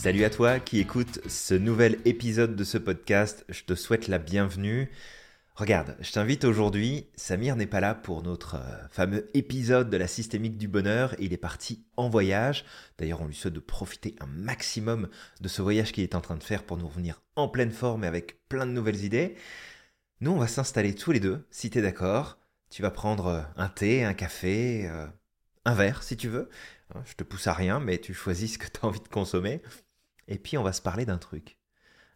Salut à toi qui écoute ce nouvel épisode de ce podcast, je te souhaite la bienvenue. Regarde, je t'invite aujourd'hui, Samir n'est pas là pour notre euh, fameux épisode de la systémique du bonheur, il est parti en voyage. D'ailleurs, on lui souhaite de profiter un maximum de ce voyage qu'il est en train de faire pour nous revenir en pleine forme et avec plein de nouvelles idées. Nous, on va s'installer tous les deux, si tu es d'accord. Tu vas prendre euh, un thé, un café, euh, un verre si tu veux. Je te pousse à rien, mais tu choisis ce que tu as envie de consommer. Et puis on va se parler d'un truc.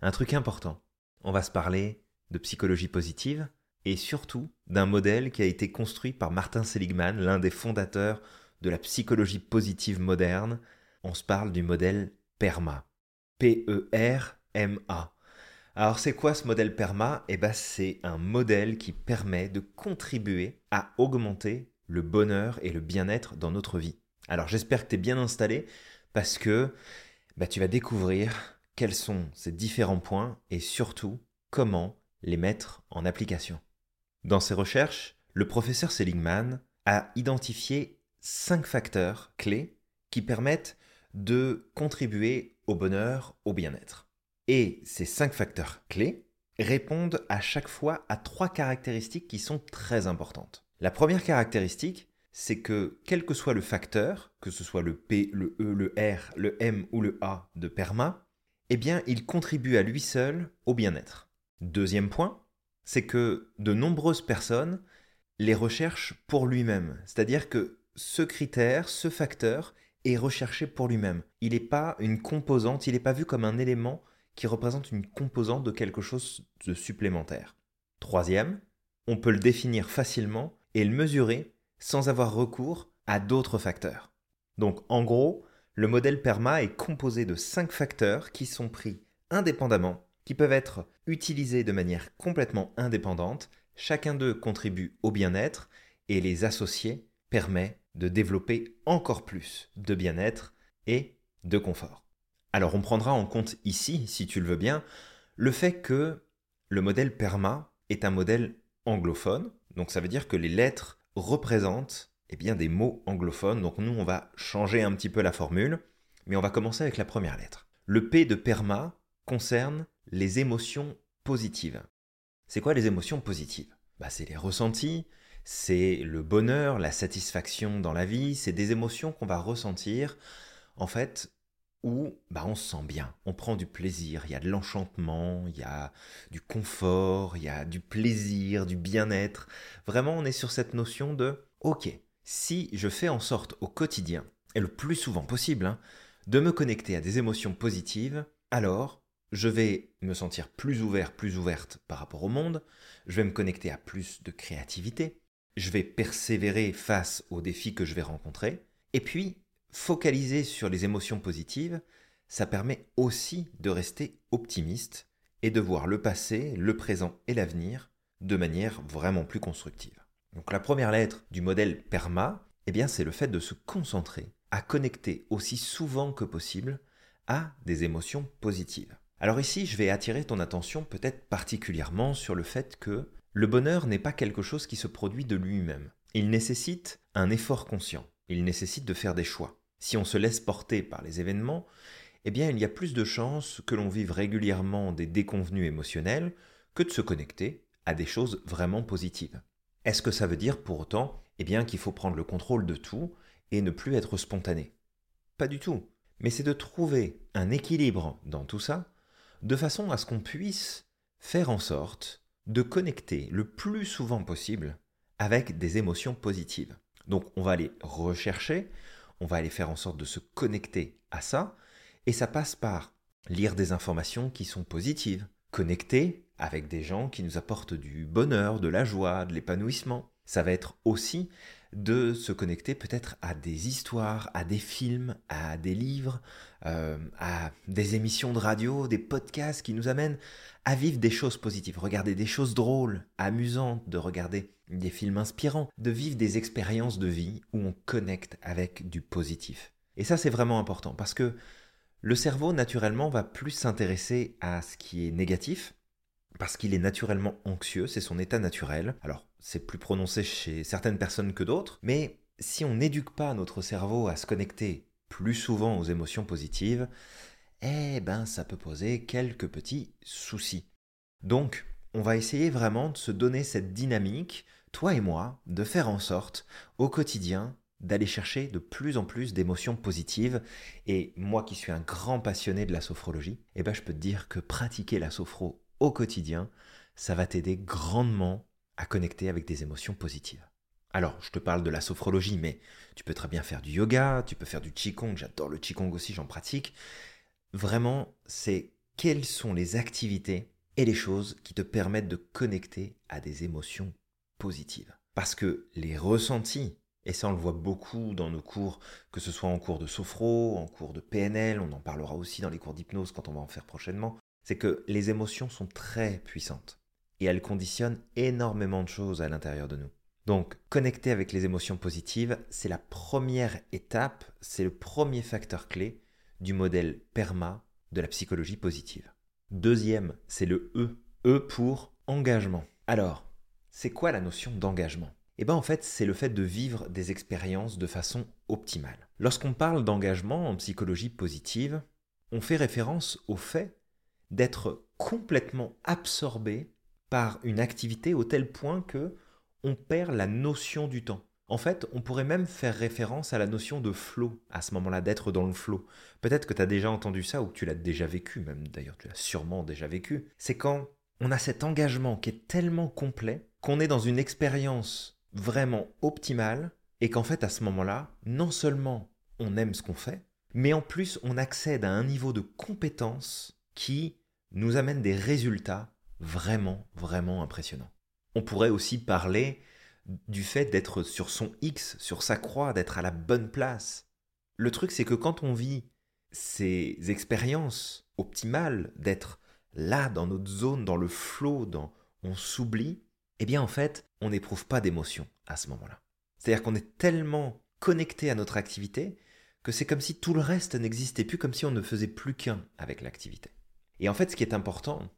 Un truc important. On va se parler de psychologie positive et surtout d'un modèle qui a été construit par Martin Seligman, l'un des fondateurs de la psychologie positive moderne. On se parle du modèle PERMA. P-E-R-M-A. Alors c'est quoi ce modèle PERMA? Eh bien c'est un modèle qui permet de contribuer à augmenter le bonheur et le bien-être dans notre vie. Alors j'espère que tu es bien installé parce que bah, tu vas découvrir quels sont ces différents points et surtout comment les mettre en application. Dans ses recherches, le professeur Seligman a identifié cinq facteurs clés qui permettent de contribuer au bonheur, au bien-être. Et ces cinq facteurs clés répondent à chaque fois à trois caractéristiques qui sont très importantes. La première caractéristique, c'est que quel que soit le facteur, que ce soit le P, le E, le R, le M ou le A de PERMA, eh bien, il contribue à lui seul au bien-être. Deuxième point, c'est que de nombreuses personnes les recherchent pour lui-même. C'est-à-dire que ce critère, ce facteur, est recherché pour lui-même. Il n'est pas une composante, il n'est pas vu comme un élément qui représente une composante de quelque chose de supplémentaire. Troisième, on peut le définir facilement et le mesurer sans avoir recours à d'autres facteurs. Donc en gros, le modèle PERMA est composé de cinq facteurs qui sont pris indépendamment, qui peuvent être utilisés de manière complètement indépendante, chacun d'eux contribue au bien-être et les associer permet de développer encore plus de bien-être et de confort. Alors on prendra en compte ici, si tu le veux bien, le fait que le modèle PERMA est un modèle anglophone, donc ça veut dire que les lettres représente eh bien, des mots anglophones. Donc nous, on va changer un petit peu la formule, mais on va commencer avec la première lettre. Le P de PERMA concerne les émotions positives. C'est quoi les émotions positives? Bah, C'est les ressentis, c'est le bonheur, la satisfaction dans la vie, c'est des émotions qu'on va ressentir en fait où bah, on se sent bien, on prend du plaisir, il y a de l'enchantement, il y a du confort, il y a du plaisir, du bien-être. Vraiment, on est sur cette notion de, ok, si je fais en sorte au quotidien, et le plus souvent possible, hein, de me connecter à des émotions positives, alors je vais me sentir plus ouvert, plus ouverte par rapport au monde, je vais me connecter à plus de créativité, je vais persévérer face aux défis que je vais rencontrer, et puis focaliser sur les émotions positives, ça permet aussi de rester optimiste et de voir le passé, le présent et l'avenir de manière vraiment plus constructive. Donc la première lettre du modèle PERMA, eh bien c'est le fait de se concentrer à connecter aussi souvent que possible à des émotions positives. Alors ici, je vais attirer ton attention peut-être particulièrement sur le fait que le bonheur n'est pas quelque chose qui se produit de lui-même. Il nécessite un effort conscient, il nécessite de faire des choix si on se laisse porter par les événements, eh bien il y a plus de chances que l'on vive régulièrement des déconvenus émotionnels que de se connecter à des choses vraiment positives. Est-ce que ça veut dire pour autant eh bien qu'il faut prendre le contrôle de tout et ne plus être spontané? Pas du tout. Mais c'est de trouver un équilibre dans tout ça, de façon à ce qu'on puisse faire en sorte de connecter le plus souvent possible avec des émotions positives. Donc on va aller rechercher on va aller faire en sorte de se connecter à ça, et ça passe par lire des informations qui sont positives, connecter avec des gens qui nous apportent du bonheur, de la joie, de l'épanouissement. Ça va être aussi de se connecter peut-être à des histoires, à des films, à des livres, euh, à des émissions de radio, des podcasts qui nous amènent à vivre des choses positives, regarder des choses drôles, amusantes, de regarder des films inspirants, de vivre des expériences de vie où on connecte avec du positif. Et ça c'est vraiment important parce que le cerveau naturellement va plus s'intéresser à ce qui est négatif, parce qu'il est naturellement anxieux, c'est son état naturel. Alors c'est plus prononcé chez certaines personnes que d'autres, mais si on n'éduque pas notre cerveau à se connecter plus souvent aux émotions positives, eh ben ça peut poser quelques petits soucis. Donc, on va essayer vraiment de se donner cette dynamique, toi et moi, de faire en sorte au quotidien d'aller chercher de plus en plus d'émotions positives. Et moi qui suis un grand passionné de la sophrologie, eh ben je peux te dire que pratiquer la sophro au quotidien, ça va t'aider grandement à connecter avec des émotions positives. Alors, je te parle de la sophrologie, mais tu peux très bien faire du yoga, tu peux faire du qigong, j'adore le qigong aussi, j'en pratique. Vraiment, c'est quelles sont les activités et les choses qui te permettent de connecter à des émotions positives. Parce que les ressentis, et ça on le voit beaucoup dans nos cours, que ce soit en cours de sophro, en cours de PNL, on en parlera aussi dans les cours d'hypnose quand on va en faire prochainement, c'est que les émotions sont très puissantes et elles conditionnent énormément de choses à l'intérieur de nous. Donc, connecter avec les émotions positives, c'est la première étape, c'est le premier facteur clé du modèle PERMA de la psychologie positive. Deuxième, c'est le E. E pour engagement. Alors, c'est quoi la notion d'engagement? Eh bien en fait, c'est le fait de vivre des expériences de façon optimale. Lorsqu'on parle d'engagement en psychologie positive, on fait référence au fait d'être complètement absorbé par une activité au tel point que on perd la notion du temps. En fait, on pourrait même faire référence à la notion de flow à ce moment-là, d'être dans le flow. Peut-être que tu as déjà entendu ça ou que tu l'as déjà vécu, même d'ailleurs tu l'as sûrement déjà vécu. C'est quand on a cet engagement qui est tellement complet qu'on est dans une expérience vraiment optimale et qu'en fait à ce moment-là, non seulement on aime ce qu'on fait, mais en plus on accède à un niveau de compétence qui nous amène des résultats vraiment, vraiment impressionnants. On pourrait aussi parler du fait d'être sur son X, sur sa croix, d'être à la bonne place. Le truc, c'est que quand on vit ces expériences optimales, d'être là dans notre zone, dans le flot, on s'oublie, eh bien en fait, on n'éprouve pas d'émotion à ce moment-là. C'est-à-dire qu'on est tellement connecté à notre activité que c'est comme si tout le reste n'existait plus, comme si on ne faisait plus qu'un avec l'activité. Et en fait, ce qui est important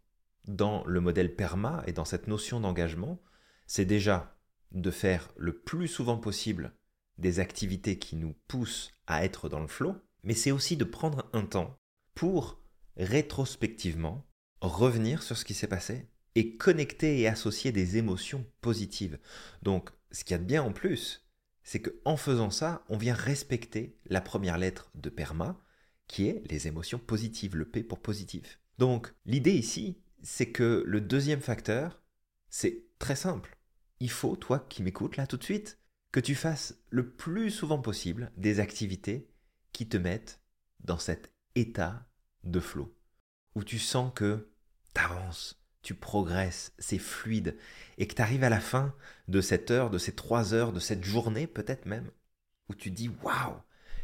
dans le modèle PERMA et dans cette notion d'engagement, c'est déjà de faire le plus souvent possible des activités qui nous poussent à être dans le flot, mais c'est aussi de prendre un temps pour rétrospectivement revenir sur ce qui s'est passé et connecter et associer des émotions positives. Donc, ce qu'il y a de bien en plus, c'est qu'en faisant ça, on vient respecter la première lettre de PERMA, qui est les émotions positives, le P pour positif. Donc, l'idée ici, c'est que le deuxième facteur, c'est très simple. Il faut, toi qui m'écoutes là tout de suite, que tu fasses le plus souvent possible des activités qui te mettent dans cet état de flot, où tu sens que tu avances, tu progresses, c'est fluide, et que tu arrives à la fin de cette heure, de ces trois heures, de cette journée peut-être même, où tu dis waouh,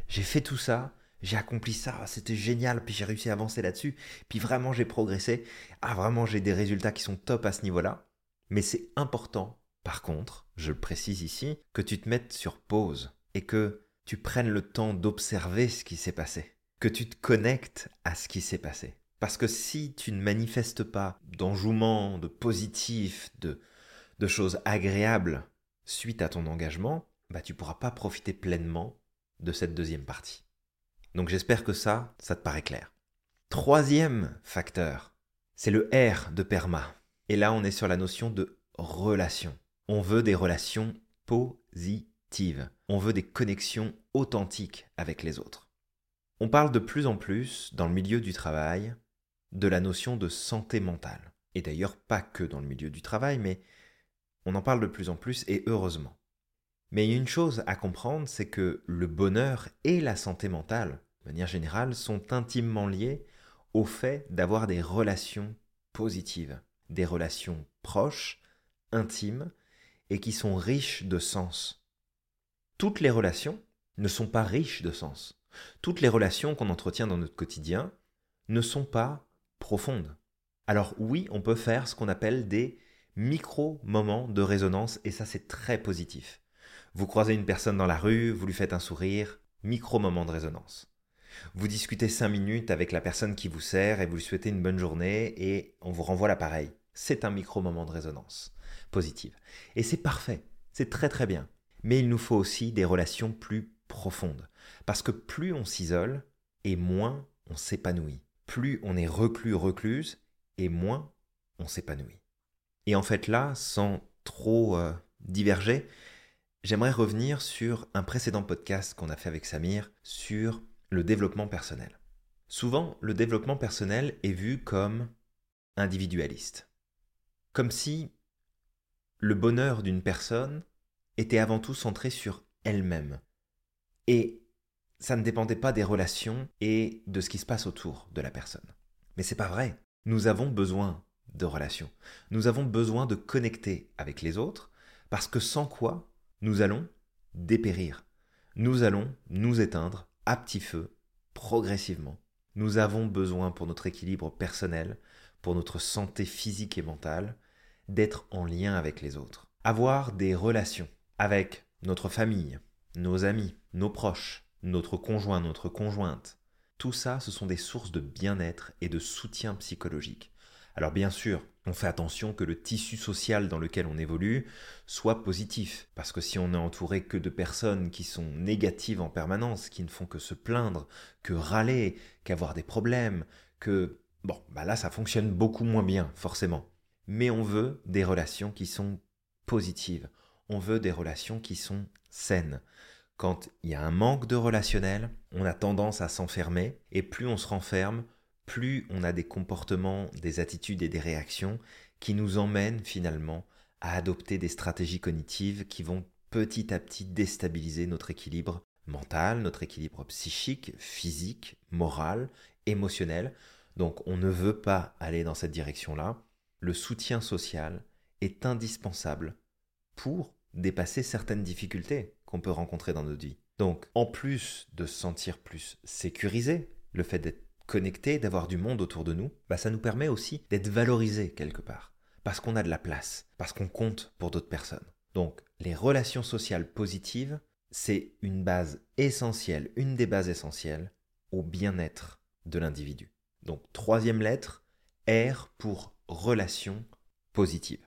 j'ai fait tout ça, j'ai accompli ça, c'était génial, puis j'ai réussi à avancer là-dessus, puis vraiment j'ai progressé, ah vraiment j'ai des résultats qui sont top à ce niveau-là, mais c'est important par contre, je le précise ici, que tu te mettes sur pause et que tu prennes le temps d'observer ce qui s'est passé, que tu te connectes à ce qui s'est passé. Parce que si tu ne manifestes pas d'enjouement, de positif, de, de choses agréables suite à ton engagement, bah tu pourras pas profiter pleinement de cette deuxième partie. Donc j'espère que ça, ça te paraît clair. Troisième facteur, c'est le R de PERMA. Et là, on est sur la notion de relation. On veut des relations positives. On veut des connexions authentiques avec les autres. On parle de plus en plus, dans le milieu du travail, de la notion de santé mentale. Et d'ailleurs pas que dans le milieu du travail, mais on en parle de plus en plus et heureusement. Mais une chose à comprendre, c'est que le bonheur et la santé mentale, de manière générale, sont intimement liés au fait d'avoir des relations positives, des relations proches, intimes, et qui sont riches de sens. Toutes les relations ne sont pas riches de sens. Toutes les relations qu'on entretient dans notre quotidien ne sont pas profondes. Alors oui, on peut faire ce qu'on appelle des micro-moments de résonance et ça c'est très positif. Vous croisez une personne dans la rue, vous lui faites un sourire, micro-moment de résonance. Vous discutez cinq minutes avec la personne qui vous sert et vous lui souhaitez une bonne journée et on vous renvoie l'appareil. C'est un micro-moment de résonance positive. Et c'est parfait, c'est très très bien. Mais il nous faut aussi des relations plus profondes. Parce que plus on s'isole, et moins on s'épanouit. Plus on est reclus, recluse, et moins on s'épanouit. Et en fait là, sans trop euh, diverger, j'aimerais revenir sur un précédent podcast qu'on a fait avec Samir sur le développement personnel. Souvent, le développement personnel est vu comme individualiste. Comme si le bonheur d'une personne était avant tout centré sur elle-même. Et ça ne dépendait pas des relations et de ce qui se passe autour de la personne. Mais c'est pas vrai. Nous avons besoin de relations. Nous avons besoin de connecter avec les autres parce que sans quoi nous allons dépérir. Nous allons nous éteindre à petit feu progressivement. Nous avons besoin pour notre équilibre personnel, pour notre santé physique et mentale, d'être en lien avec les autres. Avoir des relations avec notre famille, nos amis, nos proches, notre conjoint, notre conjointe. Tout ça, ce sont des sources de bien-être et de soutien psychologique. Alors bien sûr, on fait attention que le tissu social dans lequel on évolue soit positif, parce que si on est entouré que de personnes qui sont négatives en permanence, qui ne font que se plaindre, que râler, qu'avoir des problèmes, que... Bon, bah là ça fonctionne beaucoup moins bien, forcément. Mais on veut des relations qui sont positives, on veut des relations qui sont saines. Quand il y a un manque de relationnel, on a tendance à s'enfermer, et plus on se renferme, plus on a des comportements, des attitudes et des réactions qui nous emmènent finalement à adopter des stratégies cognitives qui vont petit à petit déstabiliser notre équilibre mental, notre équilibre psychique, physique, moral, émotionnel. Donc on ne veut pas aller dans cette direction-là. Le soutien social est indispensable pour dépasser certaines difficultés qu'on peut rencontrer dans notre vie. Donc en plus de se sentir plus sécurisé, le fait d'être connecter, d'avoir du monde autour de nous, bah ça nous permet aussi d'être valorisé quelque part. Parce qu'on a de la place, parce qu'on compte pour d'autres personnes. Donc, les relations sociales positives, c'est une base essentielle, une des bases essentielles au bien-être de l'individu. Donc, troisième lettre, R pour relation positive.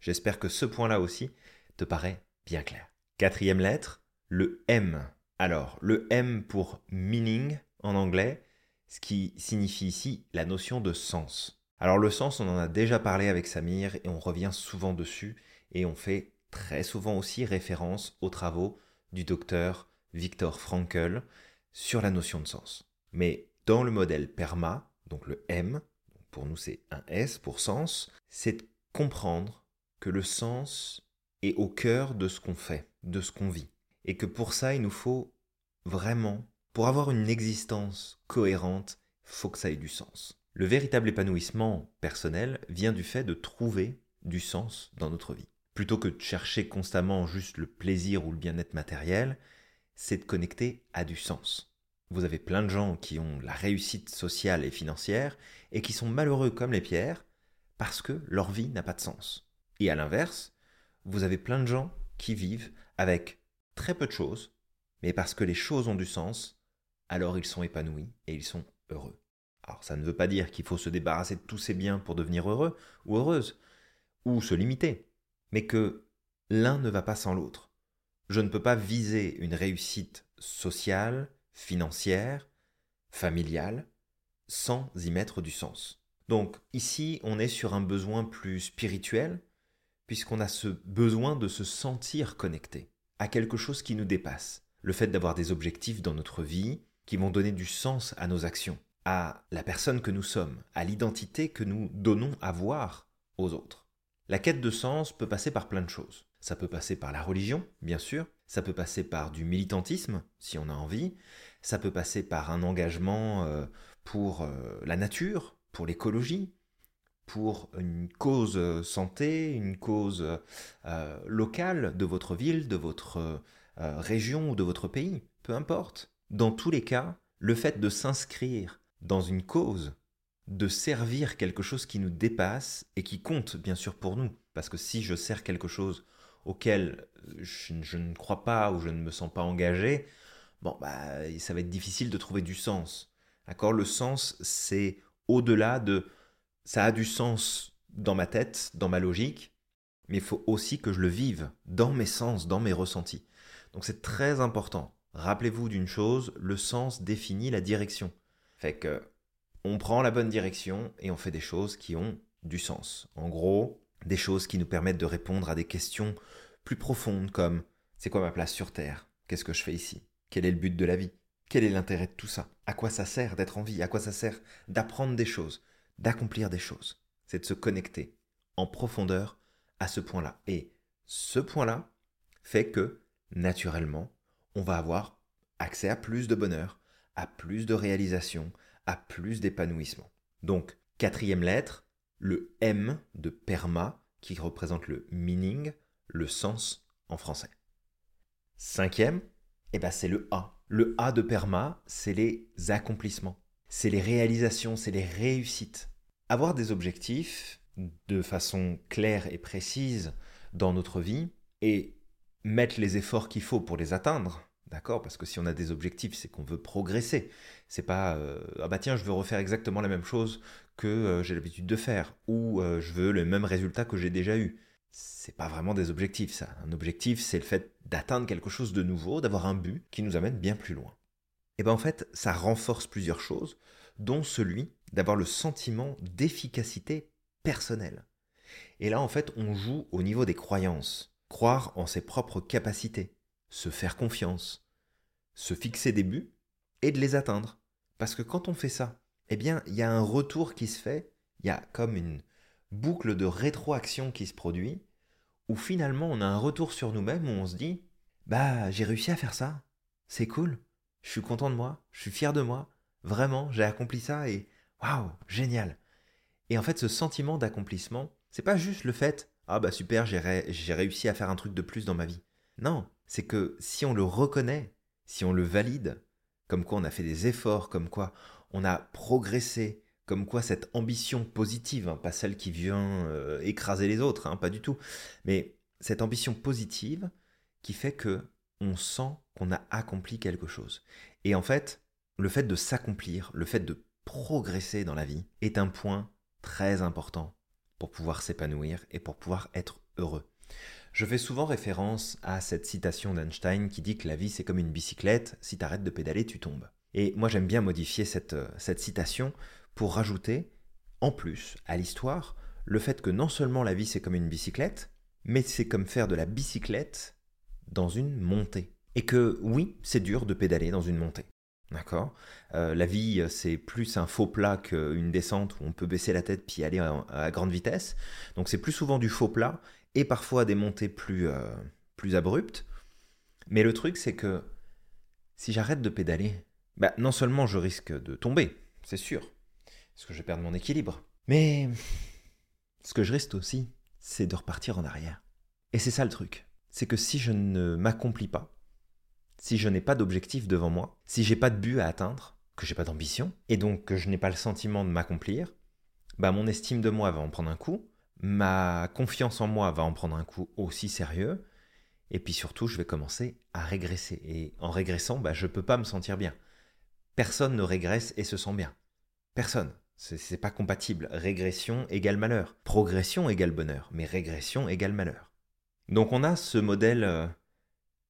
J'espère que ce point-là aussi te paraît bien clair. Quatrième lettre, le M. Alors, le M pour meaning en anglais, ce qui signifie ici la notion de sens. Alors le sens, on en a déjà parlé avec Samir et on revient souvent dessus et on fait très souvent aussi référence aux travaux du docteur Viktor Frankl sur la notion de sens. Mais dans le modèle PERMA, donc le M, pour nous c'est un S pour sens, c'est comprendre que le sens est au cœur de ce qu'on fait, de ce qu'on vit. Et que pour ça, il nous faut vraiment pour avoir une existence cohérente, faut que ça ait du sens. Le véritable épanouissement personnel vient du fait de trouver du sens dans notre vie. Plutôt que de chercher constamment juste le plaisir ou le bien-être matériel, c'est de connecter à du sens. Vous avez plein de gens qui ont la réussite sociale et financière et qui sont malheureux comme les pierres parce que leur vie n'a pas de sens. Et à l'inverse, vous avez plein de gens qui vivent avec très peu de choses, mais parce que les choses ont du sens, alors ils sont épanouis et ils sont heureux. Alors ça ne veut pas dire qu'il faut se débarrasser de tous ces biens pour devenir heureux ou heureuse, ou se limiter, mais que l'un ne va pas sans l'autre. Je ne peux pas viser une réussite sociale, financière, familiale, sans y mettre du sens. Donc ici, on est sur un besoin plus spirituel, puisqu'on a ce besoin de se sentir connecté à quelque chose qui nous dépasse. Le fait d'avoir des objectifs dans notre vie, qui vont donner du sens à nos actions, à la personne que nous sommes, à l'identité que nous donnons à voir aux autres. La quête de sens peut passer par plein de choses. Ça peut passer par la religion, bien sûr, ça peut passer par du militantisme, si on a envie, ça peut passer par un engagement euh, pour euh, la nature, pour l'écologie, pour une cause euh, santé, une cause locale de votre ville, de votre région ou de votre pays, peu importe. Dans tous les cas, le fait de s'inscrire dans une cause, de servir quelque chose qui nous dépasse et qui compte bien sûr pour nous, parce que si je sers quelque chose auquel je, ne crois pas ou je ne me sens pas engagé, bon bah ça va être difficile de trouver du sens. D'accord? Le sens, c'est au-delà de ça a du sens dans ma tête, dans ma logique, mais il faut aussi que je le vive dans mes sens, dans mes ressentis. Donc c'est très important. Rappelez-vous d'une chose, le sens définit la direction. Fait que on prend la bonne direction et on fait des choses qui ont du sens. En gros, des choses qui nous permettent de répondre à des questions plus profondes comme c'est quoi ma place sur Terre? Qu'est-ce que je fais ici? Quel est le but de la vie? Quel est l'intérêt de tout ça? À quoi ça sert d'être en vie? À quoi ça sert d'apprendre des choses, d'accomplir des choses? C'est de se connecter en profondeur à ce point-là. Et ce point-là fait que, naturellement, on va avoir accès à plus de bonheur, à plus de réalisation, à plus d'épanouissement. Donc, quatrième lettre, le M de perma, qui représente le meaning, le sens en français. Cinquième, eh ben c'est le A. Le A de perma, c'est les accomplissements, c'est les réalisations, c'est les réussites. Avoir des objectifs de façon claire et précise dans notre vie et mettre les efforts qu'il faut pour les atteindre, D'accord? Parce que si on a des objectifs, c'est qu'on veut progresser. C'est pas euh, ah bah tiens, je veux refaire exactement la même chose que euh, j'ai l'habitude de faire ou euh, je veux le même résultat que j'ai déjà eu. C'est pas vraiment des objectifs ça. Un objectif, c'est le fait d'atteindre quelque chose de nouveau, d'avoir un but qui nous amène bien plus loin. Et bien en fait, ça renforce plusieurs choses, dont celui d'avoir le sentiment d'efficacité personnelle. Et là en fait, on joue au niveau des croyances, croire en ses propres capacités, se faire confiance, se fixer des buts et de les atteindre. Parce que quand on fait ça, eh bien, il y a un retour qui se fait, il y a comme une boucle de rétroaction qui se produit, où finalement on a un retour sur nous-mêmes où on se dit Bah, j'ai réussi à faire ça, c'est cool, je suis content de moi, je suis fier de moi, vraiment, j'ai accompli ça et waouh, génial. Et en fait, ce sentiment d'accomplissement, c'est pas juste le fait Ah bah super, j'ai réussi à faire un truc de plus dans ma vie. Non, c'est que si on le reconnaît, si on le valide, comme quoi on a fait des efforts, comme quoi on a progressé, comme quoi cette ambition positive, hein, pas celle qui vient euh, écraser les autres, hein, pas du tout, mais cette ambition positive qui fait que on sent qu'on a accompli quelque chose. Et en fait, le fait de s'accomplir, le fait de progresser dans la vie est un point très important pour pouvoir s'épanouir et pour pouvoir être heureux. Je fais souvent référence à cette citation d'Einstein qui dit que la vie c'est comme une bicyclette, si t'arrêtes de pédaler, tu tombes. Et moi j'aime bien modifier cette, euh, cette citation pour rajouter, en plus, à l'histoire, le fait que non seulement la vie c'est comme une bicyclette, mais c'est comme faire de la bicyclette dans une montée. Et que oui, c'est dur de pédaler dans une montée. D'accord euh, La vie, c'est plus un faux plat qu'une descente où on peut baisser la tête puis aller à grande vitesse. Donc c'est plus souvent du faux plat et parfois des montées plus, euh, plus abruptes. Mais le truc, c'est que si j'arrête de pédaler, bah, non seulement je risque de tomber, c'est sûr, parce que je vais perdre mon équilibre, mais ce que je risque aussi, c'est de repartir en arrière. Et c'est ça le truc, c'est que si je ne m'accomplis pas, si je n'ai pas d'objectif devant moi, si j'ai pas de but à atteindre, que j'ai pas d'ambition, et donc que je n'ai pas le sentiment de m'accomplir, bah mon estime de moi va en prendre un coup, ma confiance en moi va en prendre un coup aussi sérieux, et puis surtout, je vais commencer à régresser. Et en régressant, bah, je ne peux pas me sentir bien. Personne ne régresse et se sent bien. Personne. C'est pas compatible. Régression égale malheur. Progression égale bonheur. Mais régression égale malheur. Donc on a ce modèle euh,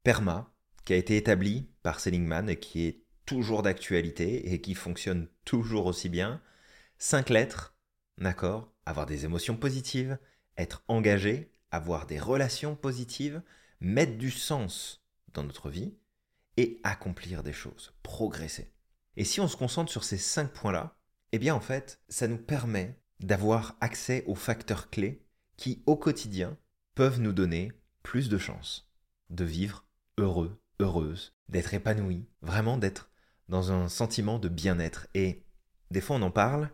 PERMA qui a été établi par Seligman et qui est toujours d'actualité et qui fonctionne toujours aussi bien. Cinq lettres, d'accord avoir des émotions positives, être engagé, avoir des relations positives, mettre du sens dans notre vie et accomplir des choses, progresser. Et si on se concentre sur ces cinq points-là, eh bien en fait, ça nous permet d'avoir accès aux facteurs clés qui, au quotidien, peuvent nous donner plus de chances de vivre heureux, heureuse, d'être épanoui, vraiment d'être dans un sentiment de bien-être. Et des fois on en parle,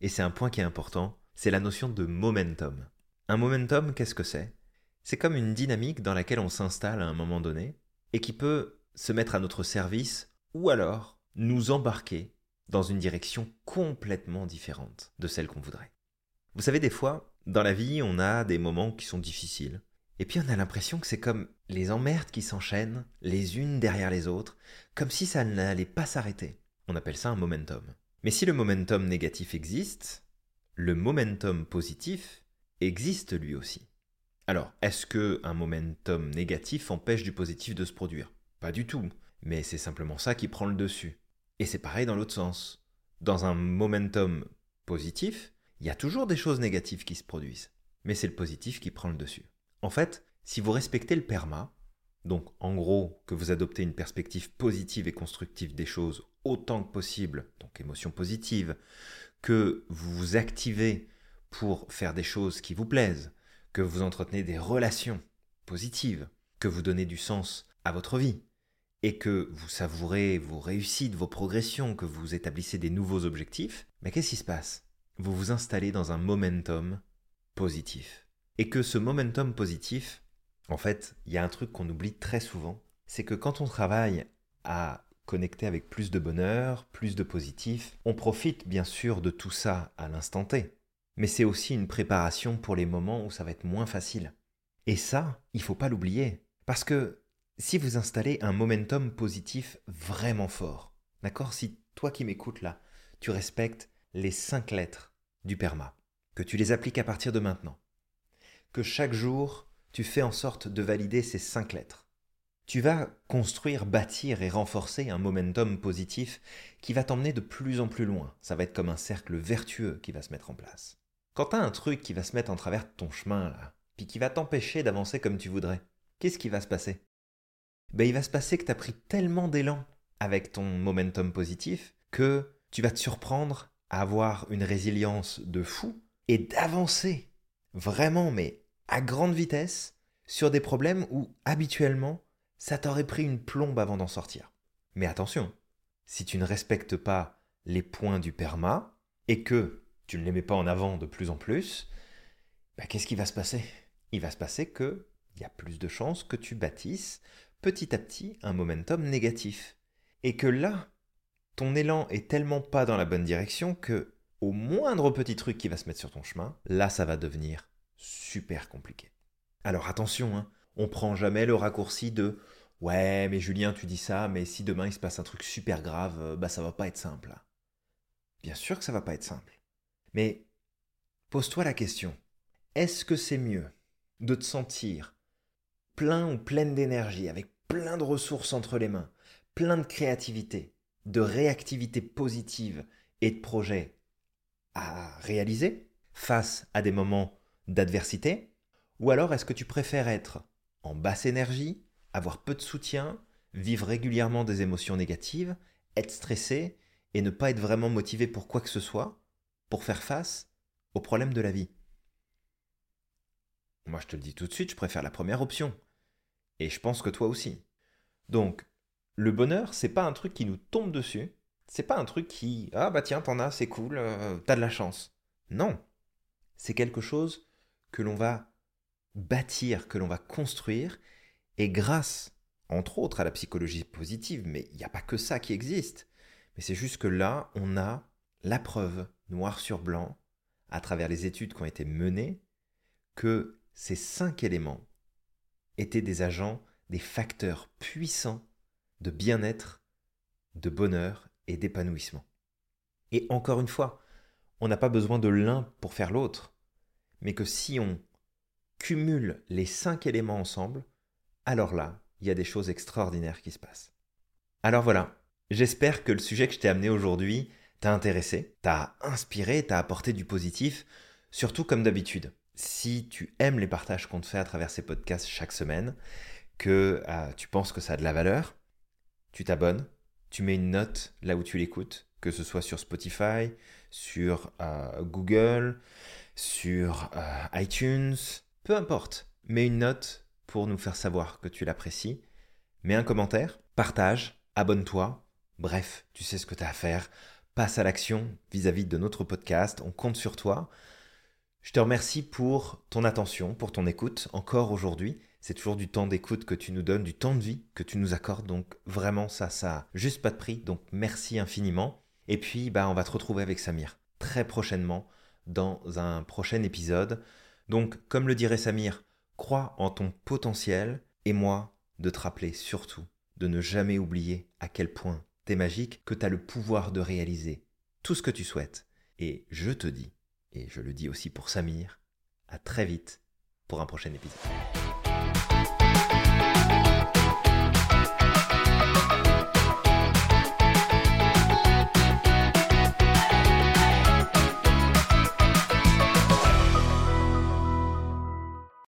et c'est un point qui est important, c'est la notion de momentum. Un momentum, qu'est-ce que c'est? C'est comme une dynamique dans laquelle on s'installe à un moment donné et qui peut se mettre à notre service ou alors nous embarquer dans une direction complètement différente de celle qu'on voudrait. Vous savez, des fois, dans la vie, on a des moments qui sont difficiles. Et puis on a l'impression que c'est comme les emmerdes qui s'enchaînent, les unes derrière les autres, comme si ça n'allait pas s'arrêter. On appelle ça un momentum. Mais si le momentum négatif existe, le momentum positif existe lui aussi. Alors, est-ce que un momentum négatif empêche du positif de se produire? Pas du tout, mais c'est simplement ça qui prend le dessus. Et c'est pareil dans l'autre sens. dans un momentum positif, il y a toujours des choses négatives qui se produisent. Mais c'est le positif qui prend le dessus. En fait, si vous respectez le PERMA, donc en gros que vous adoptez une perspective positive et constructive des choses autant que possible, donc émotion positive, que vous vous activez pour faire des choses qui vous plaisent, que vous entretenez des relations positives, que vous donnez du sens à votre vie, et que vous savourez vos réussites, vos progressions, que vous établissez des nouveaux objectifs, mais qu'est-ce qui se passe? Vous vous installez dans un momentum positif. Et que ce momentum positif, en fait, il y a un truc qu'on oublie très souvent, c'est que quand on travaille à connecter avec plus de bonheur, plus de positif, on profite bien sûr de tout ça à l'instant T. Mais c'est aussi une préparation pour les moments où ça va être moins facile. Et ça, il faut pas l'oublier. Parce que si vous installez un momentum positif vraiment fort, d'accord Si toi qui m'écoutes là, tu respectes les cinq lettres du PERMA, que tu les appliques à partir de maintenant, que chaque jour, tu fais en sorte de valider ces cinq lettres, tu vas construire, bâtir et renforcer un momentum positif qui va t'emmener de plus en plus loin. Ça va être comme un cercle vertueux qui va se mettre en place. Quand tu as un truc qui va se mettre en travers de ton chemin là, puis qui va t'empêcher d'avancer comme tu voudrais, qu'est-ce qui va se passer? Ben, il va se passer que tu as pris tellement d'élan avec ton momentum positif que tu vas te surprendre à avoir une résilience de fou et d'avancer vraiment, mais à grande vitesse, sur des problèmes où habituellement ça t'aurait pris une plombe avant d'en sortir. Mais attention, si tu ne respectes pas les points du PERMA et que tu ne les mets pas en avant de plus en plus, ben, qu'est-ce qui va se passer? Il va se passer que il y a plus de chances que tu bâtisses petit à petit un momentum négatif. Et que là, ton élan est tellement pas dans la bonne direction que, au moindre petit truc qui va se mettre sur ton chemin, là ça va devenir super compliqué. Alors attention, hein, on prend jamais le raccourci de Ouais, mais Julien, tu dis ça, mais si demain il se passe un truc super grave, euh, bah ça va pas être simple. Bien sûr que ça va pas être simple. Mais pose-toi la question est-ce que c'est mieux de te sentir plein ou pleine d'énergie, avec plein de ressources entre les mains, plein de créativité, de réactivité positive et de projets à réaliser face à des moments d'adversité? Ou alors est-ce que tu préfères être en basse énergie, avoir peu de soutien, vivre régulièrement des émotions négatives, être stressé et ne pas être vraiment motivé pour quoi que ce soit, pour faire face aux problèmes de la vie? Moi je te le dis tout de suite, je préfère la première option. Et je pense que toi aussi. Donc, le bonheur, c'est pas un truc qui nous tombe dessus. C'est pas un truc qui ah bah tiens t'en as c'est cool euh, t'as de la chance. Non, c'est quelque chose que l'on va bâtir, que l'on va construire, et grâce, entre autres, à la psychologie positive, mais il n'y a pas que ça qui existe. Mais c'est juste que là, on a la preuve, noir sur blanc, à travers les études qui ont été menées, que ces cinq éléments étaient des agents, des facteurs puissants de bien-être, de bonheur et d'épanouissement. Et encore une fois, on n'a pas besoin de l'un pour faire l'autre, mais que si on cumule les cinq éléments ensemble, alors là, il y a des choses extraordinaires qui se passent. Alors voilà, j'espère que le sujet que je t'ai amené aujourd'hui t'a intéressé, t'a inspiré, t'a apporté du positif, surtout comme d'habitude si tu aimes les partages qu'on te fait à travers ces podcasts chaque semaine, que euh, tu penses que ça a de la valeur, tu t'abonnes, tu mets une note là où tu l'écoutes, que ce soit sur Spotify, sur euh, Google, sur euh, iTunes, peu importe. Mets une note pour nous faire savoir que tu l'apprécies. Mets un commentaire, partage, abonne-toi. Bref, tu sais ce que tu as à faire. Passe à l'action vis-à-vis de notre podcast. On compte sur toi. Je te remercie pour ton attention, pour ton écoute encore aujourd'hui. C'est toujours du temps d'écoute que tu nous donnes, du temps de vie que tu nous accordes. Donc vraiment ça, ça a juste pas de prix. Donc merci infiniment. Et puis bah on va te retrouver avec Samir très prochainement dans un prochain épisode. Donc comme le dirait Samir, crois en ton potentiel et moi de te rappeler surtout de ne jamais oublier à quel point t'es magique, que tu as le pouvoir de réaliser tout ce que tu souhaites. Et je te dis et je le dis aussi pour Samir, à très vite pour un prochain épisode.